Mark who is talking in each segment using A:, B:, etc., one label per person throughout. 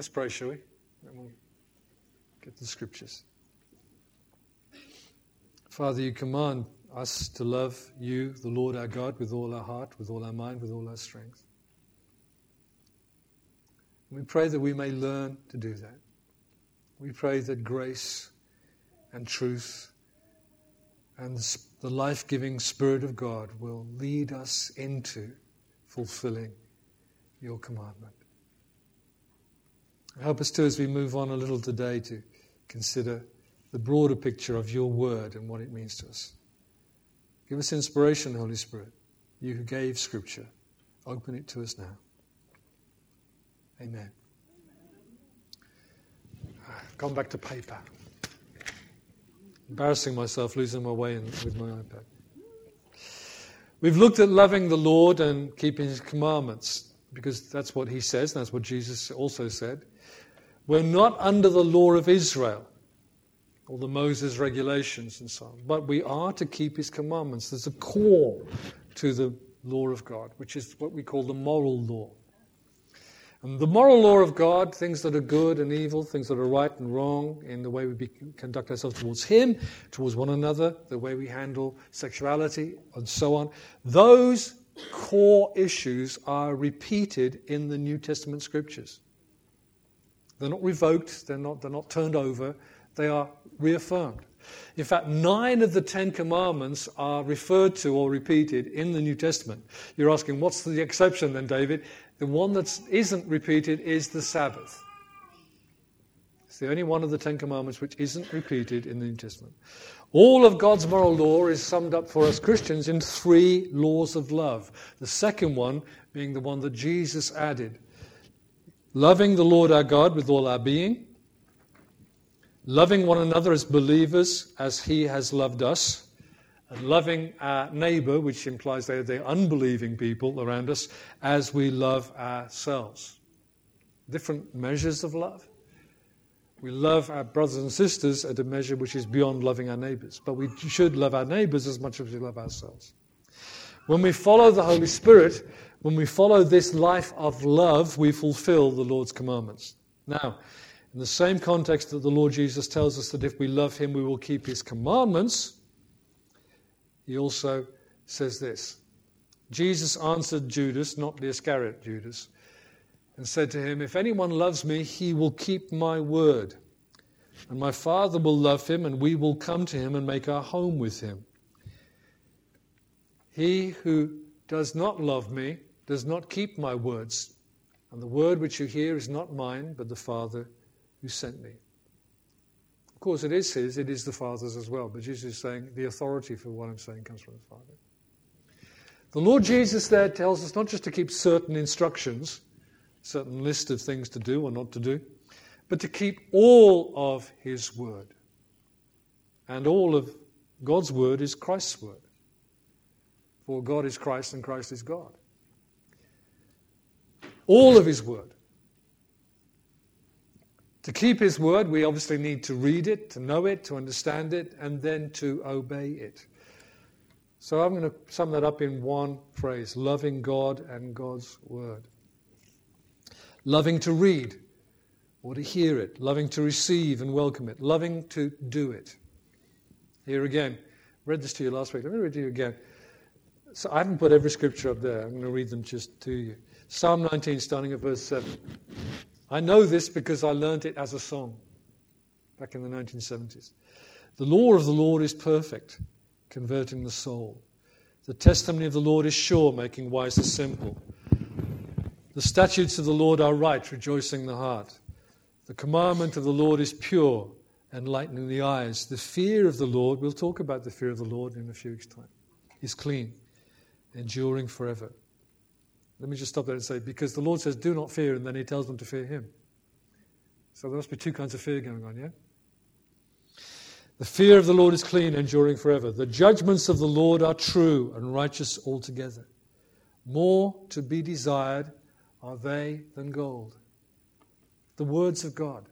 A: Let's pray, shall we? Then we'll get the scriptures. Father, you command us to love you, the Lord our God, with all our heart, with all our mind, with all our strength. We pray that we may learn to do that. We pray that grace and truth and the life giving Spirit of God will lead us into fulfilling your commandment. Help us too as we move on a little today to consider the broader picture of your word and what it means to us. Give us inspiration, Holy Spirit. You who gave Scripture, open it to us now. Amen. Ah, gone back to paper. Embarrassing myself, losing my way in, with my iPad. We've looked at loving the Lord and keeping His commandments because that's what He says, and that's what Jesus also said. We're not under the law of Israel or the Moses regulations and so on, but we are to keep his commandments. There's a core to the law of God, which is what we call the moral law. And the moral law of God, things that are good and evil, things that are right and wrong in the way we be, conduct ourselves towards Him, towards one another, the way we handle sexuality, and so on, those core issues are repeated in the New Testament scriptures. They're not revoked, they're not, they're not turned over, they are reaffirmed. In fact, nine of the Ten Commandments are referred to or repeated in the New Testament. You're asking, what's the exception then, David? The one that isn't repeated is the Sabbath. It's the only one of the Ten Commandments which isn't repeated in the New Testament. All of God's moral law is summed up for us Christians in three laws of love. The second one being the one that Jesus added loving the Lord our God with all our being, loving one another as believers as He has loved us, and loving our neighbor, which implies they're the unbelieving people around us, as we love ourselves. Different measures of love. We love our brothers and sisters at a measure which is beyond loving our neighbors, but we should love our neighbors as much as we love ourselves. When we follow the Holy Spirit, when we follow this life of love, we fulfill the Lord's commandments. Now, in the same context that the Lord Jesus tells us that if we love him, we will keep his commandments, he also says this Jesus answered Judas, not the Iscariot Judas, and said to him, If anyone loves me, he will keep my word. And my Father will love him, and we will come to him and make our home with him. He who does not love me does not keep my words. And the word which you hear is not mine, but the Father who sent me. Of course, it is his, it is the Father's as well. But Jesus is saying the authority for what I'm saying comes from the Father. The Lord Jesus there tells us not just to keep certain instructions, certain list of things to do or not to do, but to keep all of his word. And all of God's word is Christ's word. For God is Christ and Christ is God all of His Word. To keep His Word, we obviously need to read it, to know it, to understand it, and then to obey it. So I'm going to sum that up in one phrase loving God and God's Word. Loving to read or to hear it, loving to receive and welcome it, loving to do it. Here again, read this to you last week. Let me read it to you again. So I haven't put every scripture up there. I'm going to read them just to you. Psalm 19, starting at verse 7. I know this because I learned it as a song back in the 1970s. The law of the Lord is perfect, converting the soul. The testimony of the Lord is sure, making wise the simple. The statutes of the Lord are right, rejoicing the heart. The commandment of the Lord is pure, enlightening the eyes. The fear of the Lord, we'll talk about the fear of the Lord in a few weeks' time, is clean, enduring forever. Let me just stop there and say, because the Lord says, do not fear, and then he tells them to fear him. So there must be two kinds of fear going on, yeah? The fear of the Lord is clean, enduring forever. The judgments of the Lord are true and righteous altogether. More to be desired are they than gold. The words of God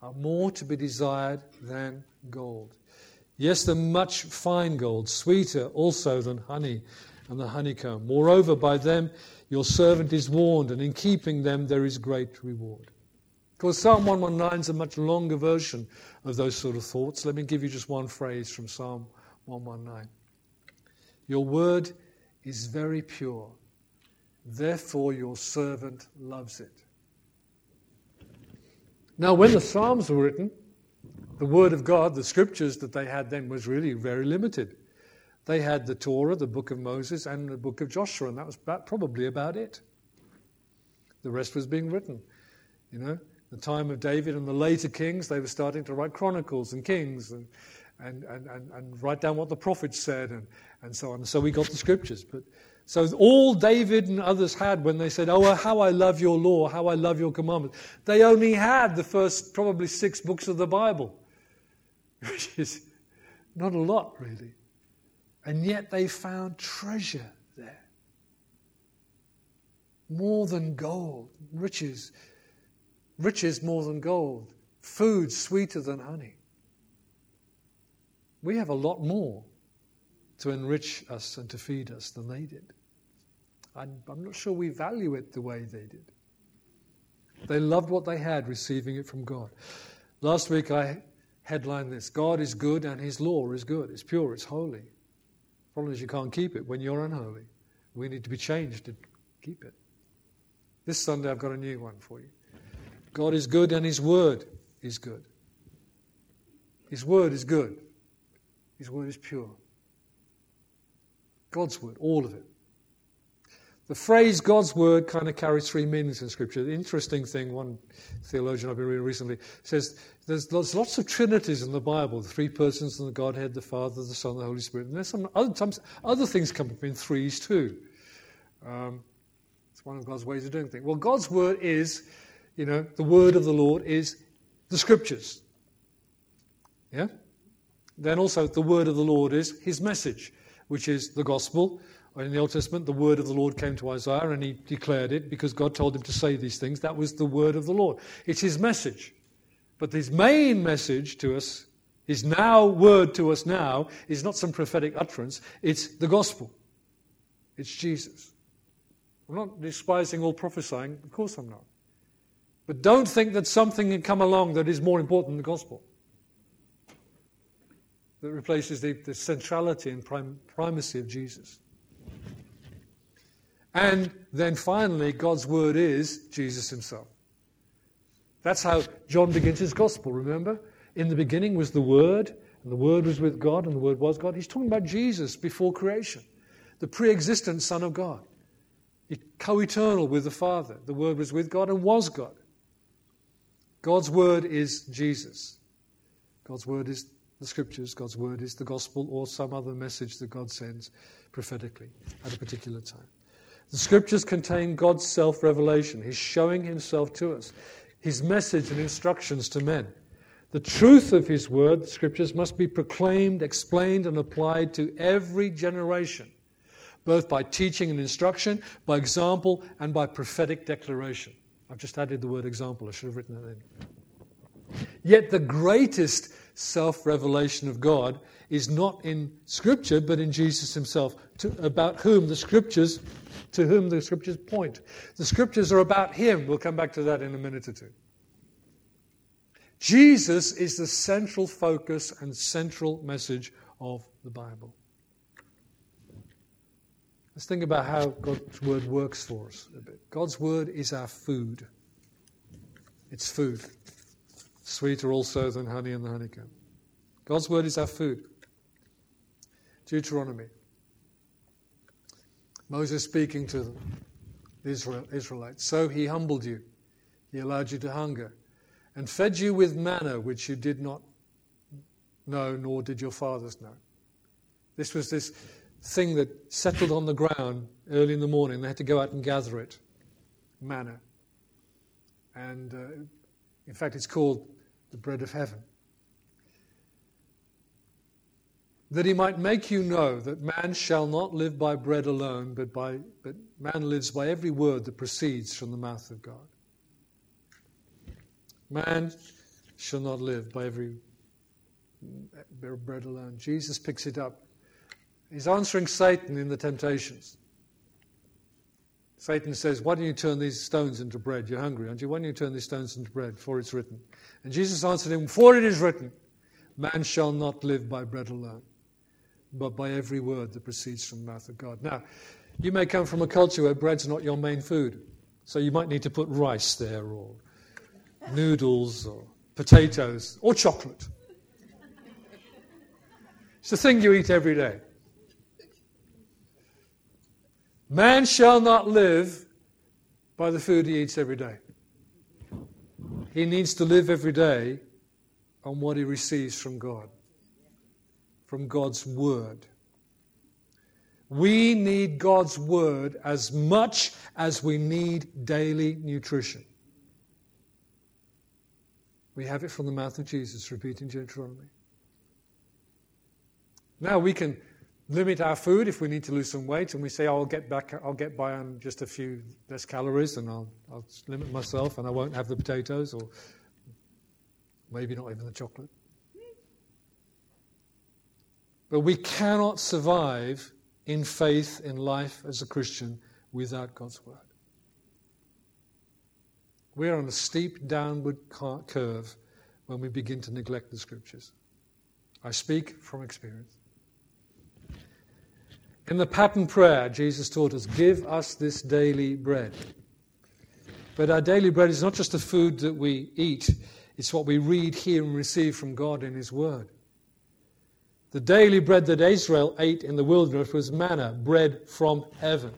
A: are more to be desired than gold. Yes, than much fine gold, sweeter also than honey and the honeycomb. Moreover, by them your servant is warned, and in keeping them there is great reward. Of course, Psalm 119 is a much longer version of those sort of thoughts. Let me give you just one phrase from Psalm 119. Your word is very pure, therefore your servant loves it. Now, when the Psalms were written, the Word of God, the scriptures that they had then, was really very limited. They had the Torah, the book of Moses, and the book of Joshua, and that was about, probably about it. The rest was being written. You know, the time of David and the later kings, they were starting to write chronicles and kings and, and, and, and, and write down what the prophets said and, and so on. So we got the scriptures. But so all David and others had when they said, Oh, how I love your law, how I love your commandments, they only had the first probably six books of the Bible, which is not a lot, really. And yet they found treasure there. More than gold, riches, riches more than gold, food sweeter than honey. We have a lot more to enrich us and to feed us than they did. I'm, I'm not sure we value it the way they did. They loved what they had, receiving it from God. Last week I headlined this God is good and his law is good. It's pure, it's holy. Problem is, you can't keep it when you're unholy. We need to be changed to keep it. This Sunday, I've got a new one for you. God is good and His Word is good. His Word is good. His Word is pure. God's Word, all of it. The phrase God's Word kind of carries three meanings in Scripture. The interesting thing, one theologian I've been reading recently says there's lots, lots of trinities in the Bible the three persons in the Godhead, the Father, the Son, the Holy Spirit. And there's some other, times, other things come up in threes too. Um, it's one of God's ways of doing things. Well, God's Word is, you know, the Word of the Lord is the Scriptures. Yeah? Then also, the Word of the Lord is His message, which is the Gospel in the Old Testament, the word of the Lord came to Isaiah and he declared it because God told him to say these things. That was the word of the Lord. It's his message. But his main message to us, his now word to us now, is not some prophetic utterance, it's the gospel. It's Jesus. I'm not despising all prophesying, of course I'm not. But don't think that something can come along that is more important than the gospel. That replaces the, the centrality and prim- primacy of Jesus. And then finally, God's word is Jesus himself. That's how John begins his gospel, remember? In the beginning was the Word, and the Word was with God, and the Word was God. He's talking about Jesus before creation, the pre existent Son of God, co eternal with the Father. The Word was with God and was God. God's Word is Jesus. God's Word is the Scriptures. God's Word is the gospel or some other message that God sends prophetically at a particular time. The scriptures contain God's self revelation. He's showing himself to us, his message and instructions to men. The truth of his word, the scriptures, must be proclaimed, explained, and applied to every generation, both by teaching and instruction, by example, and by prophetic declaration. I've just added the word example, I should have written that in. Yet the greatest self revelation of God is not in Scripture, but in Jesus himself, to, about whom the Scriptures to whom the scriptures point. The scriptures are about him. We'll come back to that in a minute or two. Jesus is the central focus and central message of the Bible. Let's think about how God's word works for us a bit. God's word is our food. It's food. Sweeter also than honey and the honeycomb. God's word is our food. Deuteronomy Moses speaking to them, the Israel, Israelites. So he humbled you, he allowed you to hunger, and fed you with manna which you did not know, nor did your fathers know. This was this thing that settled on the ground early in the morning. They had to go out and gather it manna. And uh, in fact, it's called the bread of heaven. That he might make you know that man shall not live by bread alone, but, by, but man lives by every word that proceeds from the mouth of God. Man shall not live by every bread alone. Jesus picks it up. He's answering Satan in the temptations. Satan says, Why don't you turn these stones into bread? You're hungry, aren't you? Why don't you turn these stones into bread? For it's written. And Jesus answered him, For it is written, Man shall not live by bread alone, but by every word that proceeds from the mouth of God. Now, you may come from a culture where bread's not your main food. So you might need to put rice there, or noodles, or potatoes, or chocolate. It's the thing you eat every day. Man shall not live by the food he eats every day. He needs to live every day on what he receives from God, from God's Word. We need God's Word as much as we need daily nutrition. We have it from the mouth of Jesus, repeating Deuteronomy. Now we can limit our food if we need to lose some weight, and we say, oh, "I'll get back, I'll get by on just a few less calories, and I'll, I'll limit myself, and I won't have the potatoes, or maybe not even the chocolate." But we cannot survive in faith in life as a Christian without God's word. We're on a steep downward curve when we begin to neglect the scriptures. I speak from experience. In the pattern prayer, Jesus taught us, Give us this daily bread. But our daily bread is not just the food that we eat, it's what we read, hear, and receive from God in His Word. The daily bread that Israel ate in the wilderness was manna, bread from heaven.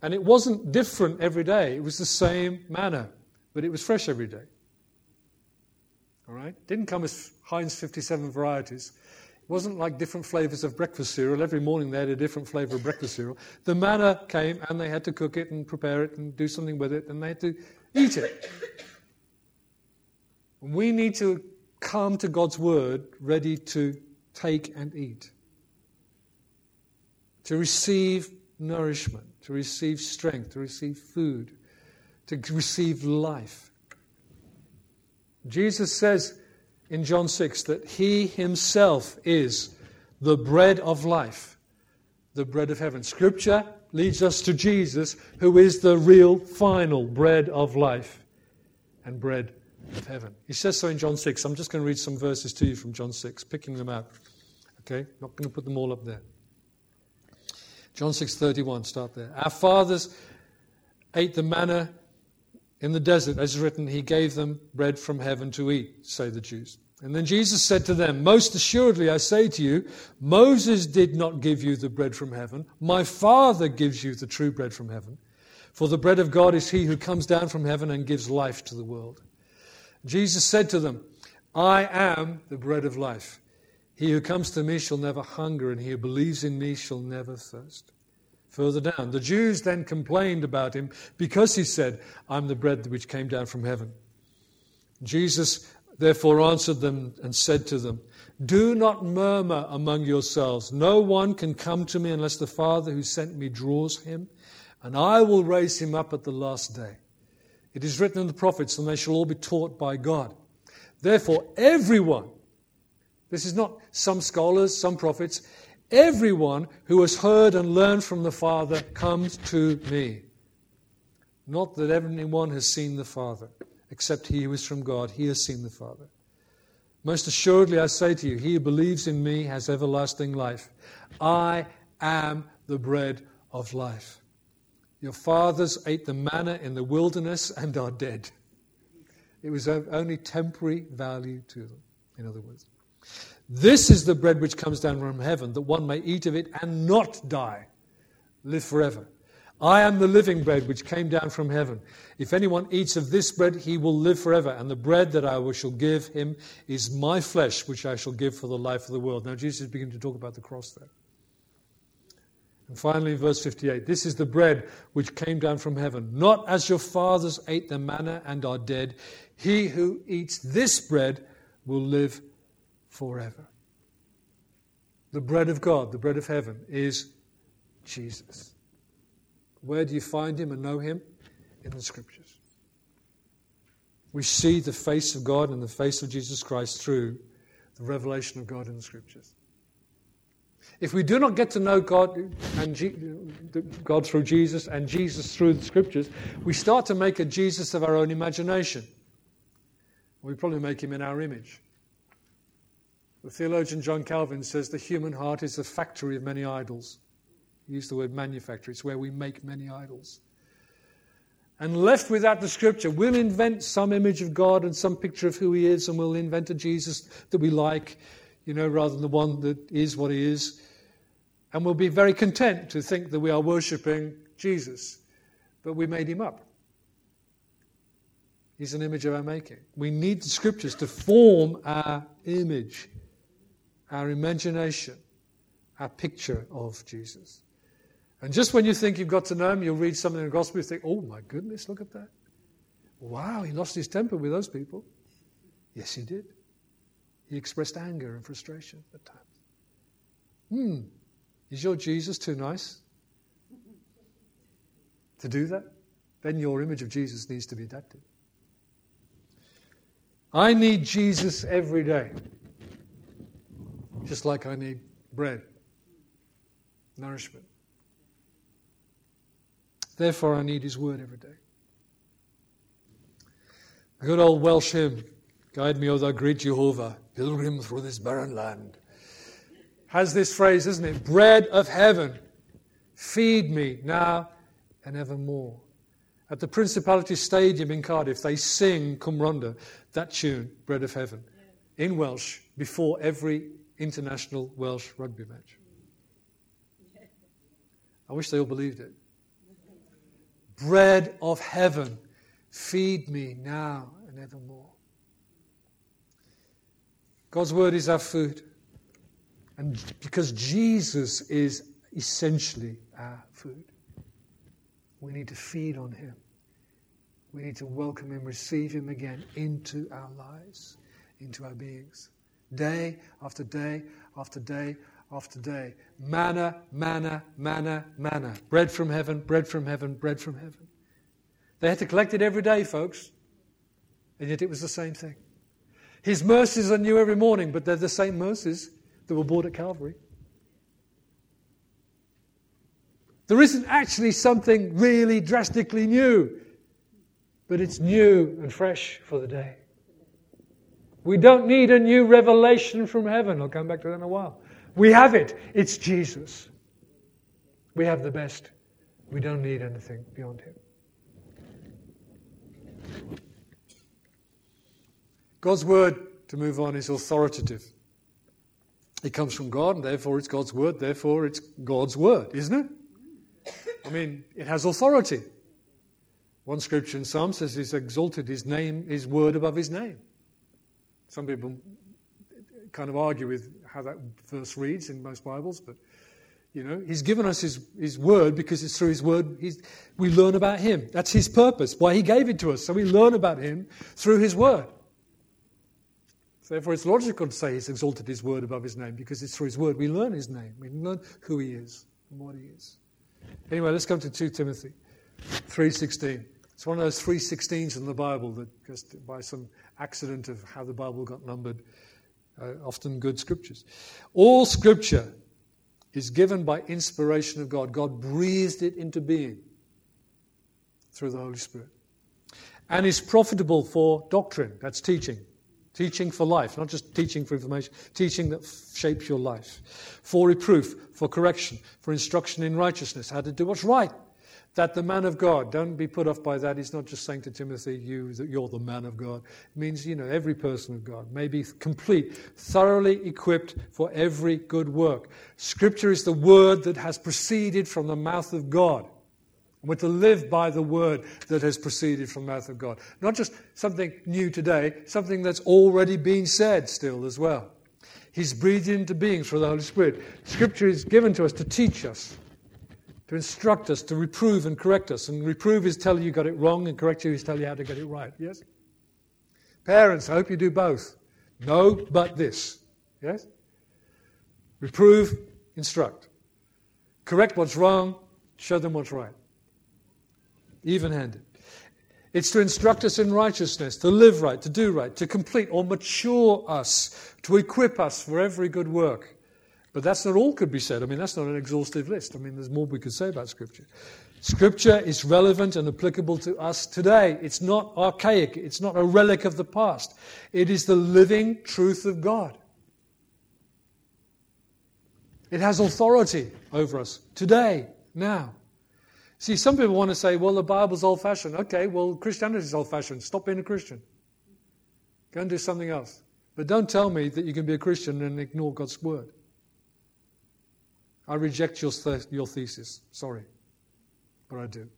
A: And it wasn't different every day, it was the same manna, but it was fresh every day. All right? Didn't come as Heinz 57 varieties. It wasn't like different flavors of breakfast cereal. Every morning they had a different flavor of breakfast cereal. The manna came and they had to cook it and prepare it and do something with it and they had to eat it. we need to come to God's word ready to take and eat, to receive nourishment, to receive strength, to receive food, to receive life. Jesus says in John 6 that he himself is the bread of life, the bread of heaven. Scripture leads us to Jesus, who is the real final bread of life and bread of heaven. He says so in John 6. I'm just going to read some verses to you from John 6, picking them out. Okay? Not going to put them all up there. John 6:31, start there. Our fathers ate the manna in the desert, as written, he gave them bread from heaven to eat, say the Jews. And then Jesus said to them, Most assuredly I say to you, Moses did not give you the bread from heaven. My Father gives you the true bread from heaven. For the bread of God is he who comes down from heaven and gives life to the world. Jesus said to them, I am the bread of life. He who comes to me shall never hunger, and he who believes in me shall never thirst. Further down, the Jews then complained about him because he said, I'm the bread which came down from heaven. Jesus therefore answered them and said to them, Do not murmur among yourselves. No one can come to me unless the Father who sent me draws him, and I will raise him up at the last day. It is written in the prophets, and they shall all be taught by God. Therefore, everyone, this is not some scholars, some prophets, everyone who has heard and learned from the Father comes to me. Not that everyone has seen the Father, except he who is from God, he has seen the Father. Most assuredly, I say to you, he who believes in me has everlasting life. I am the bread of life. Your fathers ate the manna in the wilderness and are dead. It was of only temporary value to them, in other words. This is the bread which comes down from heaven, that one may eat of it and not die, live forever. I am the living bread which came down from heaven. If anyone eats of this bread, he will live forever. And the bread that I shall give him is my flesh, which I shall give for the life of the world. Now, Jesus is beginning to talk about the cross there. And finally, verse 58 This is the bread which came down from heaven, not as your fathers ate the manna and are dead. He who eats this bread will live forever. The bread of God, the bread of heaven, is Jesus. Where do you find him and know him? In the scriptures. We see the face of God and the face of Jesus Christ through the revelation of God in the scriptures. If we do not get to know God and God through Jesus and Jesus through the scriptures, we start to make a Jesus of our own imagination. We probably make him in our image. The theologian John Calvin says the human heart is a factory of many idols. He used the word manufacture, it's where we make many idols. And left without the scripture, we'll invent some image of God and some picture of who he is, and we'll invent a Jesus that we like, you know, rather than the one that is what he is. And we'll be very content to think that we are worshipping Jesus, but we made him up. He's an image of our making. We need the scriptures to form our image, our imagination, our picture of Jesus. And just when you think you've got to know him, you'll read something in the gospel, you think, oh my goodness, look at that. Wow, he lost his temper with those people. Yes, he did. He expressed anger and frustration at times. Hmm, is your Jesus too nice to do that? Then your image of Jesus needs to be adapted. I need Jesus every day, just like I need bread, nourishment. Therefore, I need His word every day. A good old Welsh hymn, Guide me, O thou great Jehovah, pilgrim through this barren land, has this phrase, isn't it? Bread of heaven, feed me now and evermore. At the Principality Stadium in Cardiff, they sing Cwm that tune, Bread of Heaven, in Welsh before every international Welsh rugby match. I wish they all believed it. Bread of heaven, feed me now and evermore. God's word is our food. And because Jesus is essentially our food, we need to feed on him. We need to welcome him, receive him again into our lives, into our beings. Day after day after day after day. Manna, manna, manna, manna. Bread from heaven, bread from heaven, bread from heaven. They had to collect it every day, folks. And yet it was the same thing. His mercies are new every morning, but they're the same mercies that were bought at Calvary. There isn't actually something really drastically new, but it's new and fresh for the day. We don't need a new revelation from heaven. I'll come back to that in a while. We have it. It's Jesus. We have the best. We don't need anything beyond Him. God's word, to move on, is authoritative. It comes from God, and therefore it's God's word, therefore it's God's word, isn't it? I mean, it has authority. One scripture in Psalm says he's exalted his name, his word above his name. Some people kind of argue with how that verse reads in most Bibles, but you know, he's given us his, his word because it's through his word we learn about him. That's his purpose, why he gave it to us. So we learn about him through his word. Therefore, it's logical to say he's exalted his word above his name because it's through his word we learn his name. We learn who he is and what he is. Anyway, let's come to 2 Timothy 3.16. It's one of those 316s in the Bible that just by some accident of how the Bible got numbered, uh, often good scriptures. All scripture is given by inspiration of God. God breathed it into being through the Holy Spirit. And is profitable for doctrine, that's teaching, Teaching for life, not just teaching for information, teaching that f- shapes your life. For reproof, for correction, for instruction in righteousness, how to do what's right. That the man of God, don't be put off by that. He's not just saying to Timothy, you, that you're the man of God. It means, you know, every person of God may be complete, thoroughly equipped for every good work. Scripture is the word that has proceeded from the mouth of God. We're to live by the word that has proceeded from the mouth of God. Not just something new today, something that's already been said still as well. He's breathed into being through the Holy Spirit. Scripture is given to us to teach us, to instruct us, to reprove and correct us. And reprove is tell you you got it wrong, and correct you is tell you how to get it right. Yes? Parents, I hope you do both. No, but this. Yes? Reprove, instruct. Correct what's wrong, show them what's right even handed. It's to instruct us in righteousness, to live right, to do right, to complete or mature us, to equip us for every good work. But that's not all could be said. I mean, that's not an exhaustive list. I mean, there's more we could say about Scripture. Scripture is relevant and applicable to us today. It's not archaic, it's not a relic of the past. It is the living truth of God. It has authority over us today, now. See, some people want to say, well, the Bible's old fashioned. Okay, well, Christianity is old fashioned. Stop being a Christian. Go and do something else. But don't tell me that you can be a Christian and ignore God's word. I reject your, your thesis. Sorry. But I do.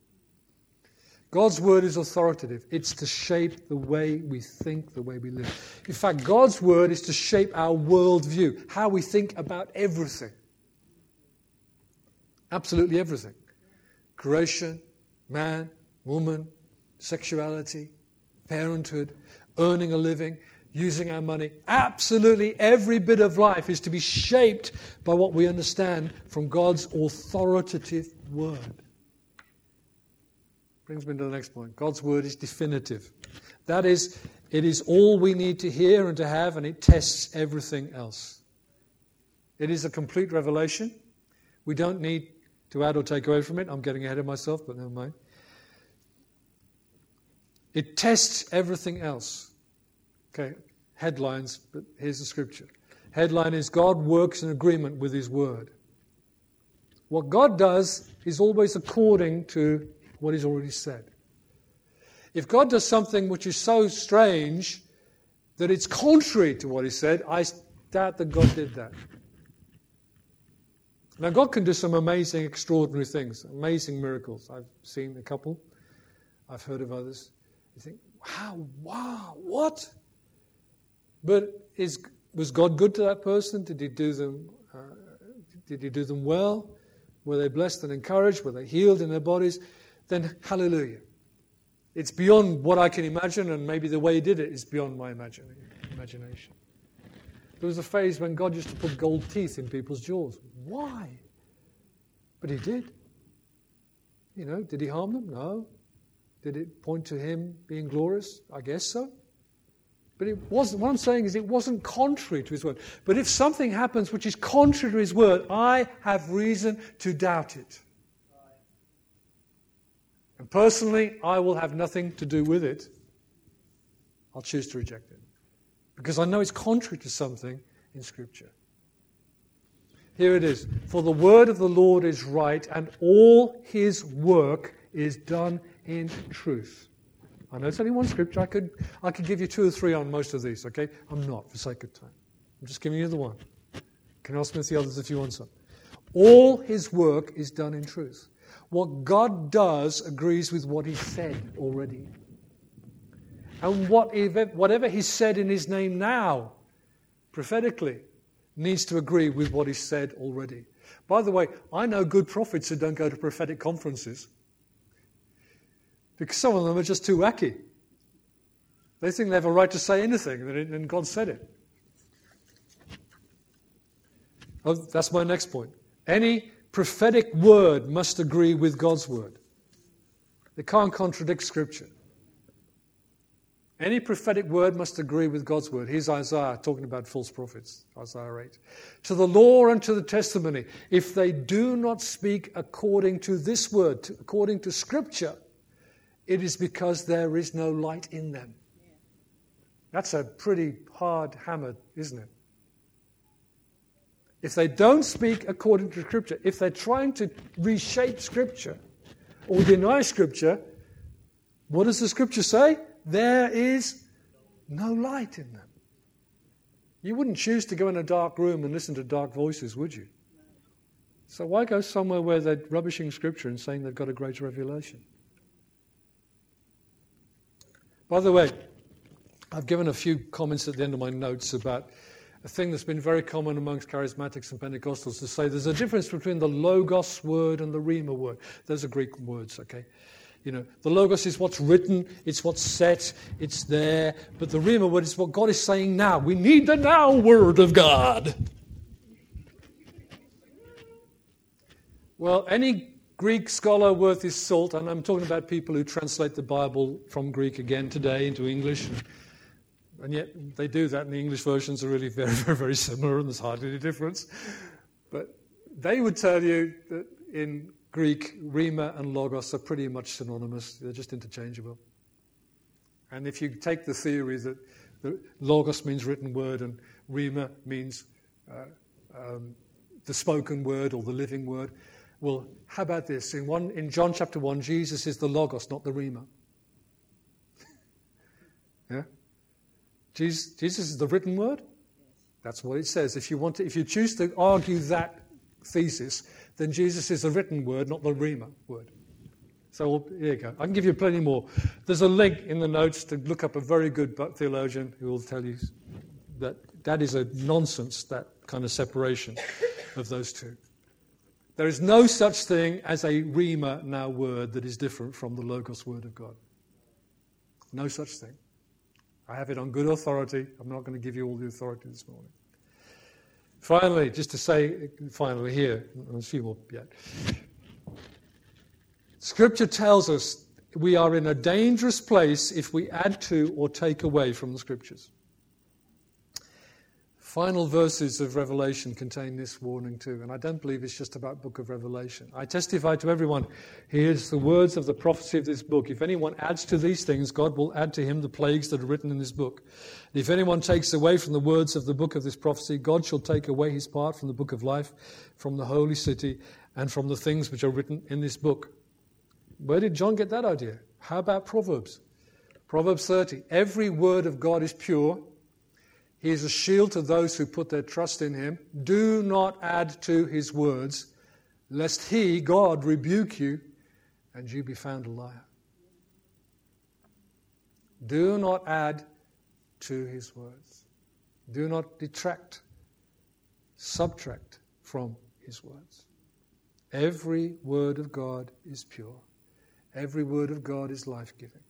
A: God's word is authoritative. It's to shape the way we think, the way we live. In fact, God's word is to shape our worldview, how we think about everything. Absolutely everything creation, man, woman, sexuality, parenthood, earning a living, using our money. Absolutely every bit of life is to be shaped by what we understand from God's authoritative word. Brings me to the next point. God's word is definitive. That is, it is all we need to hear and to have, and it tests everything else. It is a complete revelation. We don't need to add or take away from it. I'm getting ahead of myself, but never mind. It tests everything else. Okay, headlines, but here's the scripture. Headline is God works in agreement with His word. What God does is always according to what He's already said. If God does something which is so strange that it's contrary to what He said, I doubt that God did that. Now, God can do some amazing, extraordinary things, amazing miracles. I've seen a couple, I've heard of others. You think, wow, wow, what? But is, was God good to that person? Did He do them? Uh, did He do them well? Were they blessed and encouraged? Were they healed in their bodies? Then hallelujah. It's beyond what I can imagine, and maybe the way He did it is beyond my imagination. There was a phase when God used to put gold teeth in people's jaws. Why? But He did. You know, did He harm them? No. Did it point to Him being glorious? I guess so. But it wasn't, what I'm saying is it wasn't contrary to His word. But if something happens which is contrary to His word, I have reason to doubt it. And personally, I will have nothing to do with it. I'll choose to reject it because I know it's contrary to something in Scripture. Here it is. For the word of the Lord is right, and all his work is done in truth. I know it's only one scripture. I could, I could give you two or three on most of these, okay? I'm not, for sake of time. I'm just giving you the one. You can ask me the others if you want some. All his work is done in truth. What God does agrees with what he said already. And what, whatever he said in his name now, prophetically, needs to agree with what is said already. By the way, I know good prophets who don't go to prophetic conferences because some of them are just too wacky. They think they have a right to say anything, and God said it. Oh, that's my next point. Any prophetic word must agree with God's word. It can't contradict Scripture. Any prophetic word must agree with God's word. Here's Isaiah talking about false prophets, Isaiah 8. To the law and to the testimony, if they do not speak according to this word, according to Scripture, it is because there is no light in them. That's a pretty hard hammer, isn't it? If they don't speak according to Scripture, if they're trying to reshape Scripture or deny Scripture, what does the Scripture say? There is no light in them. You wouldn't choose to go in a dark room and listen to dark voices, would you? So why go somewhere where they're rubbishing Scripture and saying they've got a greater revelation? By the way, I've given a few comments at the end of my notes about a thing that's been very common amongst charismatics and Pentecostals to say there's a difference between the Logos word and the Rhema word. Those are Greek words, okay? You know, the Logos is what's written, it's what's set, it's there. But the Rhema word is what God is saying now. We need the now word of God. Well, any Greek scholar worth his salt, and I'm talking about people who translate the Bible from Greek again today into English, and, and yet they do that, and the English versions are really very, very, very similar, and there's hardly any difference. But they would tell you that in Greek, rhema and logos are pretty much synonymous, they're just interchangeable. And if you take the theory that the logos means written word and rhema means uh, um, the spoken word or the living word, well, how about this? In, one, in John chapter 1, Jesus is the logos, not the rhema. yeah? Jesus, Jesus is the written word. That's what it says. If you, want to, if you choose to argue that thesis, then Jesus is the written word, not the rhema word. So here you go. I can give you plenty more. There's a link in the notes to look up a very good theologian who will tell you that that is a nonsense, that kind of separation of those two. There is no such thing as a rhema now word that is different from the Logos word of God. No such thing. I have it on good authority. I'm not going to give you all the authority this morning. Finally, just to say, finally here, there's a few more yet. Scripture tells us we are in a dangerous place if we add to or take away from the Scriptures. Final verses of Revelation contain this warning too, and I don't believe it's just about book of Revelation. I testify to everyone, here's the words of the prophecy of this book. If anyone adds to these things, God will add to him the plagues that are written in this book. And if anyone takes away from the words of the book of this prophecy, God shall take away his part from the book of life, from the holy city, and from the things which are written in this book. Where did John get that idea? How about Proverbs? Proverbs 30. Every word of God is pure. He is a shield to those who put their trust in him. Do not add to his words, lest he, God, rebuke you and you be found a liar. Do not add to his words. Do not detract, subtract from his words. Every word of God is pure. Every word of God is life giving.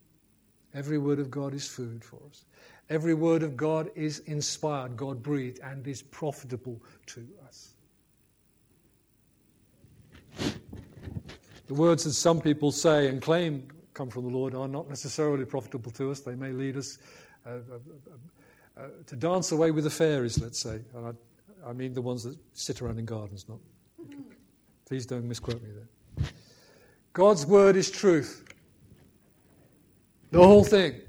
A: Every word of God is food for us. Every word of God is inspired, God breathed, and is profitable to us. The words that some people say and claim come from the Lord are not necessarily profitable to us. They may lead us uh, uh, uh, uh to dance away with the fairies, let's say. I, I, mean the ones that sit around in gardens, not. Please don't misquote me there. God's word is truth. The whole thing.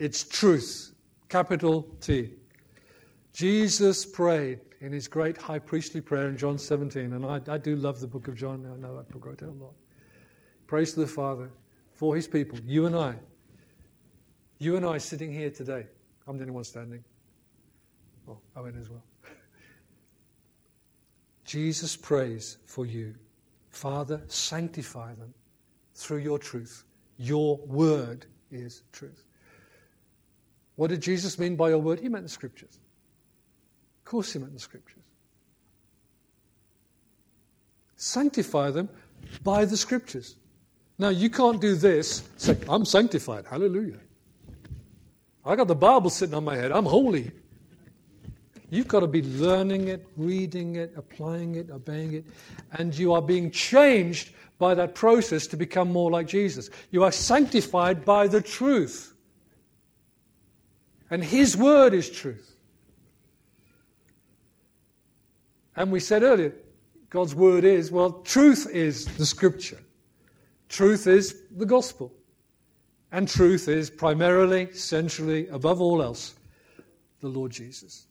A: It's truth. Capital T. Jesus prayed in his great high priestly prayer in John 17, and I, I do love the book of John. I know that book a lot. Praise to the Father for his people, you and I. You and I sitting here today. I'm the only one standing. Oh, well, Owen as well. Jesus prays for you. Father, sanctify them through your truth. Your word is truth. What did Jesus mean by your word? He meant the scriptures. Of course, he meant the scriptures. Sanctify them by the scriptures. Now, you can't do this, say, I'm sanctified. Hallelujah. I got the Bible sitting on my head. I'm holy. You've got to be learning it, reading it, applying it, obeying it, and you are being changed by that process to become more like Jesus. You are sanctified by the truth. And His word is truth. And we said earlier, God's word is, well, truth is the scripture. Truth is the gospel. And truth is primarily, centrally, above all else, the Lord Jesus.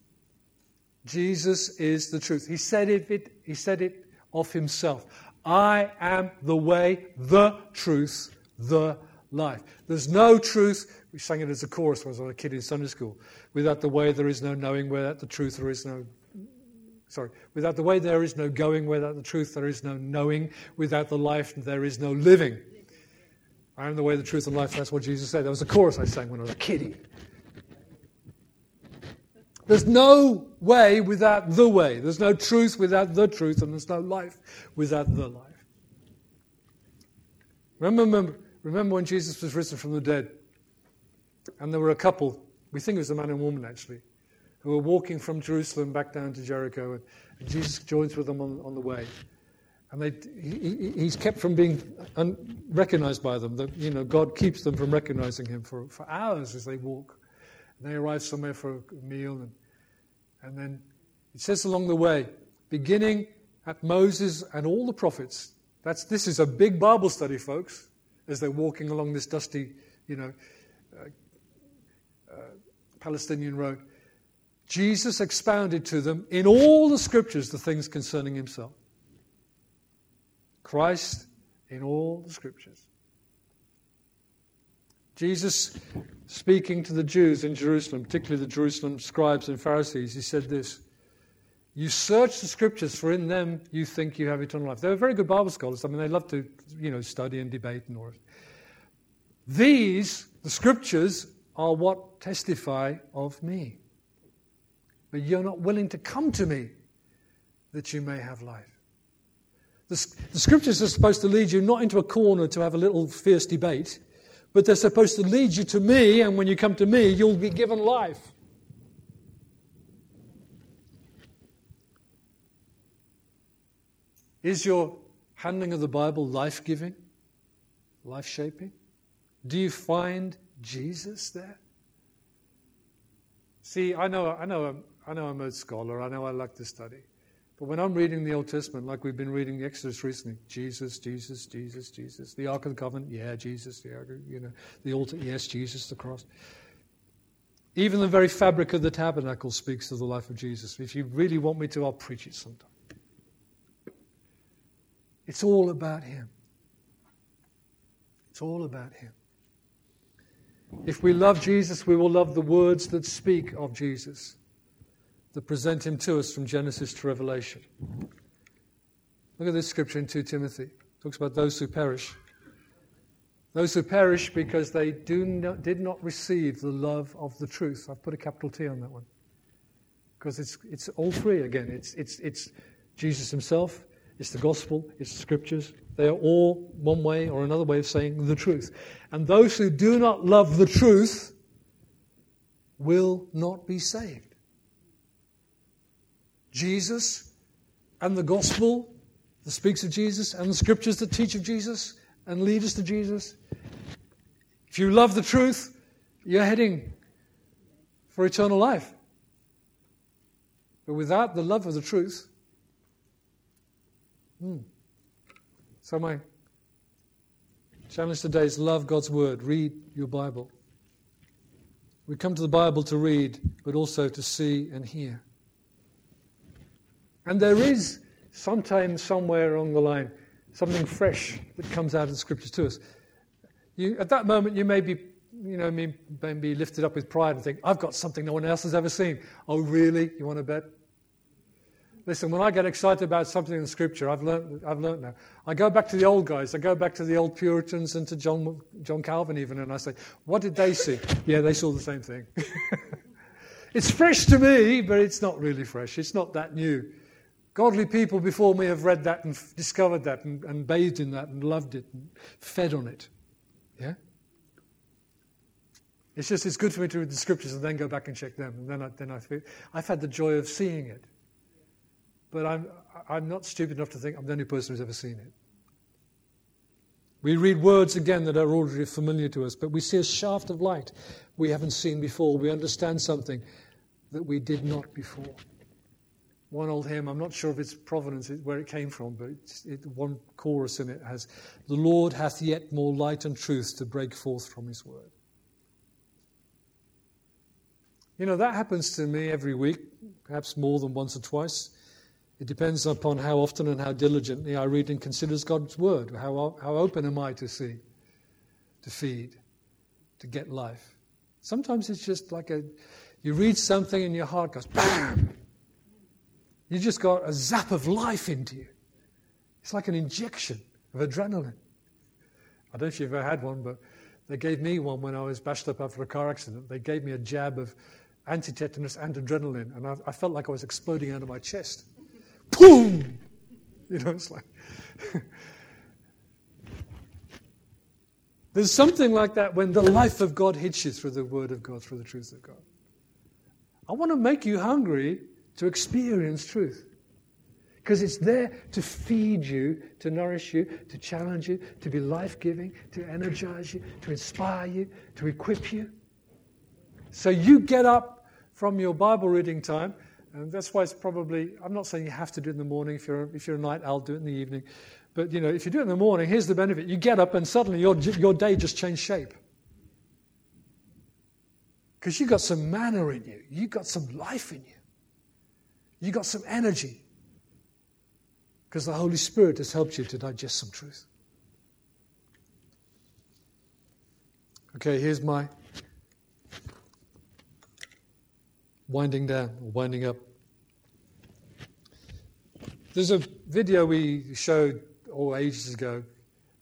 A: Jesus is the truth. He said it, he said it of himself. I am the way, the truth, the life. There's no truth. We sang it as a chorus when I was a kid in Sunday school. Without the way, there is no knowing. Without the truth, there is no. Sorry. Without the way, there is no going. Without the truth, there is no knowing. Without the life, there is no living. I am the way, the truth, and life. That's what Jesus said. That was a chorus I sang when I was a kiddie. There's no way without the way. There's no truth without the truth, and there's no life without the life. Remember, remember when Jesus was risen from the dead, and there were a couple, we think it was a man and woman actually, who were walking from Jerusalem back down to Jericho, and, and Jesus joins with them on, on the way. And they, he, he's kept from being un, recognized by them. That, you know, God keeps them from recognizing him for, for hours as they walk. And they arrive somewhere for a meal, and and then it says along the way, beginning at Moses and all the prophets. That's, this is a big Bible study, folks, as they're walking along this dusty, you know, uh, uh, Palestinian road. Jesus expounded to them in all the scriptures the things concerning himself. Christ in all the scriptures. Jesus, speaking to the Jews in Jerusalem, particularly the Jerusalem scribes and Pharisees, he said this You search the scriptures, for in them you think you have eternal life. They were very good Bible scholars. I mean, they love to you know, study and debate and all These, the scriptures, are what testify of me. But you're not willing to come to me that you may have life. The, the scriptures are supposed to lead you not into a corner to have a little fierce debate but they're supposed to lead you to me, and when you come to me, you'll be given life. Is your handling of the Bible life giving, life shaping? Do you find Jesus there? See, I know, I know, um, I know I'm a scholar. I know I like to study. But when I'm reading the Old Testament, like we've been reading the Exodus recently, Jesus, Jesus, Jesus, Jesus, the Ark of the Covenant, yeah, Jesus, the Ark, you know, the altar, yes, Jesus, the cross. Even the very fabric of the tabernacle speaks of the life of Jesus. If you really want me to, I'll preach it sometime. It's all about Him. It's all about Him. If we love Jesus, we will love the words that speak of Jesus that present him to us from Genesis to Revelation. Look at this scripture in 2 Timothy. It talks about those who perish. Those who perish because they do not, did not receive the love of the truth. I've put a capital T on that one. Because it's, it's all three again. It's, it's, it's Jesus himself, it's the gospel, it's the scriptures. They are all one way or another way of saying the truth. And those who do not love the truth will not be saved. Jesus and the gospel that speaks of Jesus and the scriptures that teach of Jesus and lead us to Jesus. If you love the truth, you're heading for eternal life. But without the love of the truth, hmm. so my challenge today is love God's word, read your Bible. We come to the Bible to read, but also to see and hear. And there is sometimes somewhere along the line something fresh that comes out of the scriptures to us. You, at that moment, you may be, you know, may be lifted up with pride and think, I've got something no one else has ever seen. Oh, really? You want to bet? Listen, when I get excited about something in Scripture, I've learned, I've learned now. I go back to the old guys. I go back to the old Puritans and to John, John Calvin even, and I say, what did they see? yeah, they saw the same thing. it's fresh to me, but it's not really fresh. It's not that new. Godly people before me have read that and discovered that and, and bathed in that and loved it and fed on it. Yeah? It's just, it's good for me to read the scriptures and then go back and check them. And then I, then I feel, I've had the joy of seeing it. But I'm, I'm not stupid enough to think I'm the only person who's ever seen it. We read words again that are already familiar to us, but we see a shaft of light we haven't seen before. We understand something that we did not before one old hymn, I'm not sure if it's provenance, where it came from, but it, one chorus in it has, The Lord hath yet more light and truth to break forth from his word. You know, that happens to me every week, perhaps more than once or twice. It depends upon how often and how diligently I read and consider God's word. How, how open am I to see, to feed, to get life? Sometimes it's just like a, you read something and your heart goes, bam! You just got a zap of life into you. It's like an injection of adrenaline. I don't know if you've ever had one, but they gave me one when I was bashed up after a car accident. They gave me a jab of anti tetanus and adrenaline, and I, I, felt like I was exploding out of my chest. Boom! You know, it's like. There's something like that when the life of God hits you through the Word of God, through the truth of God. I want to make you hungry to experience truth. Because it's there to feed you, to nourish you, to challenge you, to be life giving, to energize you, to inspire you, to equip you. So you get up from your Bible reading time And that's why it's probably, I'm not saying you have to do it in the morning. If you're, if you're a night owl, do it in the evening. But, you know, if you do it in the morning, here's the benefit. You get up and suddenly your, your day just changed shape. Because you've got some manna in you. You've got some life in you. You've got some energy. Because the Holy Spirit has helped you to digest some truth. Okay, here's my winding down, or winding up. There's a video we showed oh ages ago.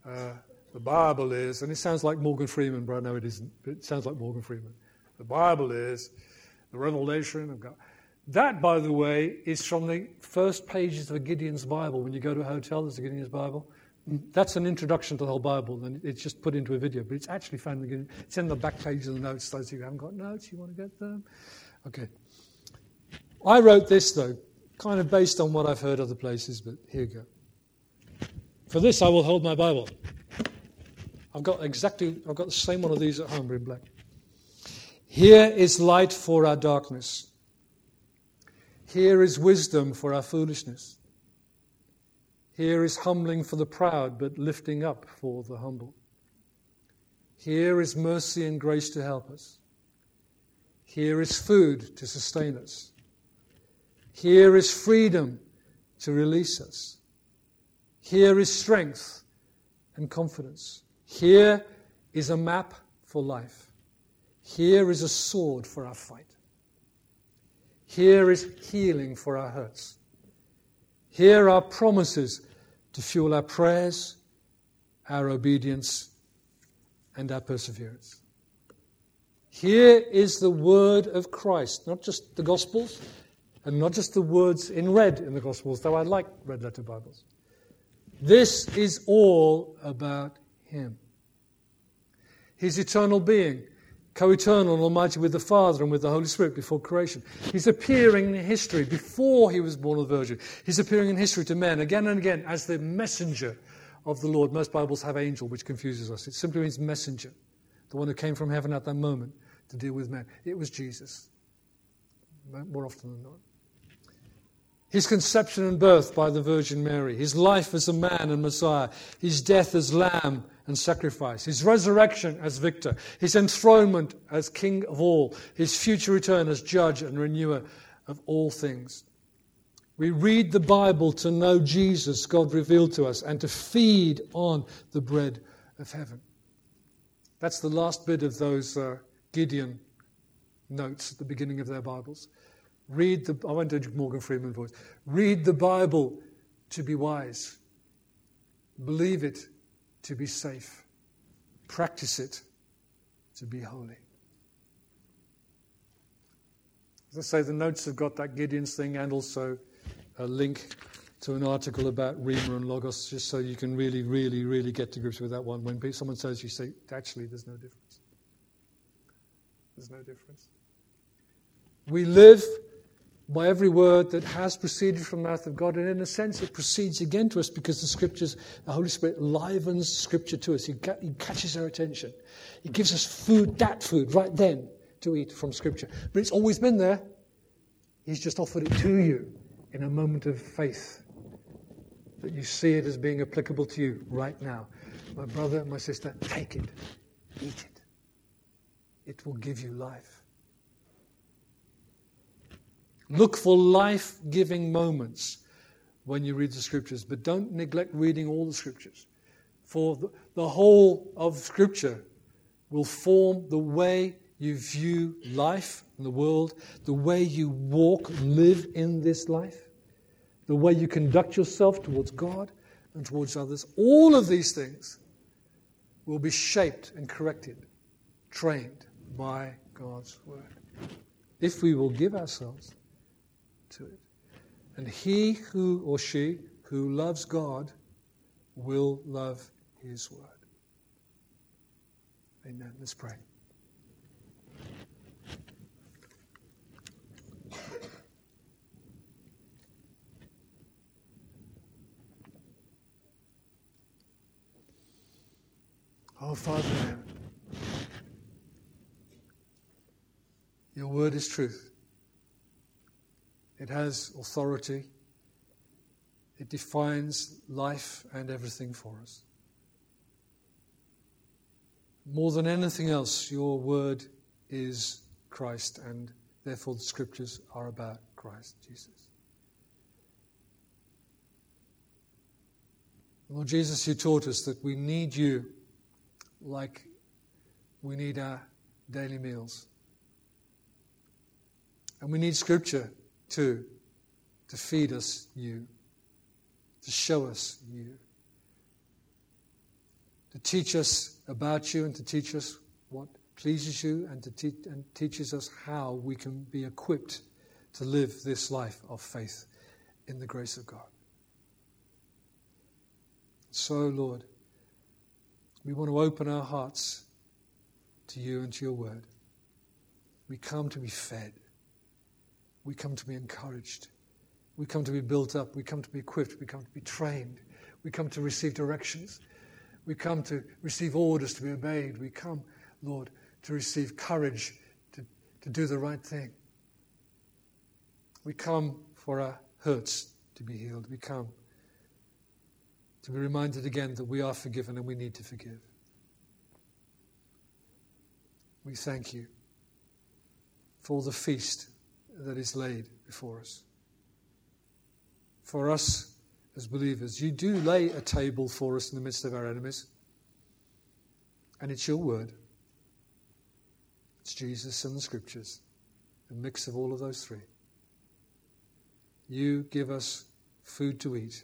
A: Uh, the Bible is, and it sounds like Morgan Freeman, but I know it isn't. It sounds like Morgan Freeman. The Bible is the revelation of God. That, by the way, is from the first pages of a Gideon's Bible. When you go to a hotel, there's a Gideon's Bible. That's an introduction to the whole Bible, and it's just put into a video, but it's actually found in the Gideon. It's in the back page of the notes. Those of you who haven't got notes, you want to get them? Okay. I wrote this, though, kind of based on what I've heard other places, but here you go. For this, I will hold my Bible. I've got exactly, I've got the same one of these at home, in black. Here is light for our darkness. Here is wisdom for our foolishness. Here is humbling for the proud, but lifting up for the humble. Here is mercy and grace to help us. Here is food to sustain us. Here is freedom to release us. Here is strength and confidence. Here is a map for life. Here is a sword for our fight. Here is healing for our hurts. Here are promises to fuel our prayers, our obedience, and our perseverance. Here is the word of Christ, not just the Gospels, and not just the words in red in the Gospels, though I like red letter Bibles. This is all about Him. His eternal being, co eternal and almighty with the Father and with the Holy Spirit before creation. He's appearing in history before he was born of the Virgin. He's appearing in history to men again and again as the messenger of the Lord. Most Bibles have angel, which confuses us. It simply means messenger, the one who came from heaven at that moment to deal with men. It was Jesus, more often than not. His conception and birth by the Virgin Mary, his life as a man and Messiah, his death as lamb and sacrifice, his resurrection as victor, his enthronement as king of all, his future return as judge and renewer of all things. We read the Bible to know Jesus, God revealed to us, and to feed on the bread of heaven. That's the last bit of those uh, Gideon notes at the beginning of their Bibles. Read the, I won't do Morgan Freeman voice. Read the Bible to be wise. Believe it to be safe. Practice it to be holy. As I say, the notes have got that Gideon's thing and also a link to an article about Rhema and Logos, just so you can really, really, really get to grips with that one. When someone says, you say, actually, there's no difference. There's no difference. We live by every word that has proceeded from the mouth of God. And in a sense, it proceeds again to us because the scriptures, the Holy Spirit livens scripture to us. He, ca- he catches our attention. He gives us food, that food, right then to eat from scripture. But it's always been there. He's just offered it to you in a moment of faith that you see it as being applicable to you right now. My brother, my sister, take it, eat it. It will give you life. Look for life giving moments when you read the scriptures, but don't neglect reading all the scriptures. For the, the whole of scripture will form the way you view life and the world, the way you walk, live in this life, the way you conduct yourself towards God and towards others. All of these things will be shaped and corrected, trained by God's word. If we will give ourselves to it. And he who or she who loves God will love his word. Amen. Let's pray. Oh, Father, your word is truth. It has authority, it defines life and everything for us. More than anything else, your word is Christ, and therefore the scriptures are about Christ Jesus. Lord Jesus, you taught us that we need you like we need our daily meals. And we need Scripture too to feed us you, to show us you, to teach us about you and to teach us what pleases you and to te- and teaches us how we can be equipped to live this life of faith in the grace of God. So, Lord, we want to open our hearts to you and to your word. We come to be fed. We come to be encouraged. We come to be built up. We come to be equipped. We come to be trained. We come to receive directions. We come to receive orders to be obeyed. We come, Lord, to receive courage to, to do the right thing. We come for our hurts to be healed. We come to be reminded again that we are forgiven and we need to forgive. We thank you for the feast that is laid before us. For us as believers, you do lay a table for us in the midst of our enemies, and it's your word. It's Jesus and the scriptures, a mix of all of those three. You give us food to eat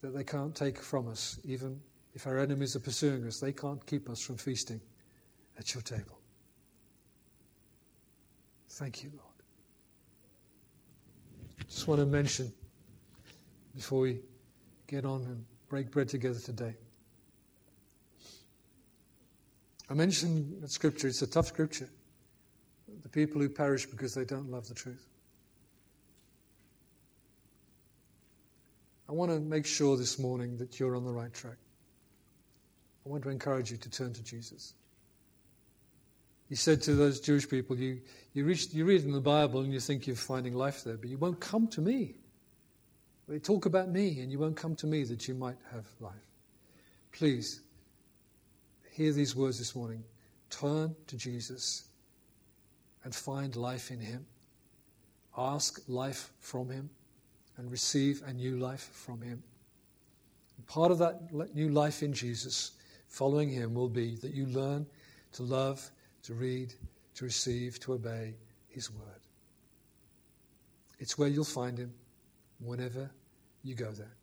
A: that they can't take from us. Even if our enemies are pursuing us, they can't keep us from feasting at your table. Thank you, Lord. Just want to mention before we get on and break bread together today. I mentioned that scripture, it's a tough scripture. The people who perish because they don't love the truth. I want to make sure this morning that you're on the right track. I want to encourage you to turn to Jesus. He said to those Jewish people, you, you, reach, you read in the Bible and you think you're finding life there, but you won't come to me. They talk about me and you won't come to me that you might have life. Please, hear these words this morning. Turn to Jesus and find life in him. Ask life from him and receive a new life from Him. And part of that new life in Jesus, following Him, will be that you learn to love, to read, to receive, to obey His Word. It's where you'll find Him whenever you go there.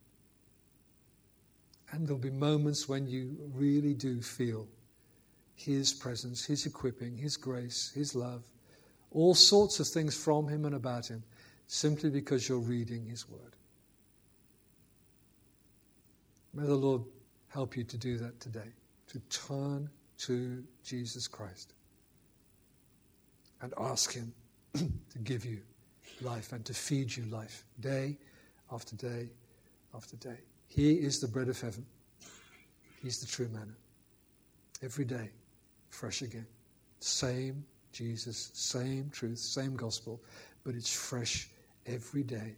A: And there'll be moments when you really do feel His presence, His equipping, His grace, His love, all sorts of things from Him and about Him simply because you're reading His Word. May the Lord help you to do that today, to turn to Jesus Christ and ask Him to give you life and to feed you life day after day after day. He is the bread of heaven, He's the true manna. Every day, fresh again. Same Jesus, same truth, same gospel, but it's fresh every day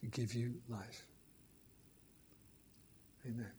A: to give you life. Amen.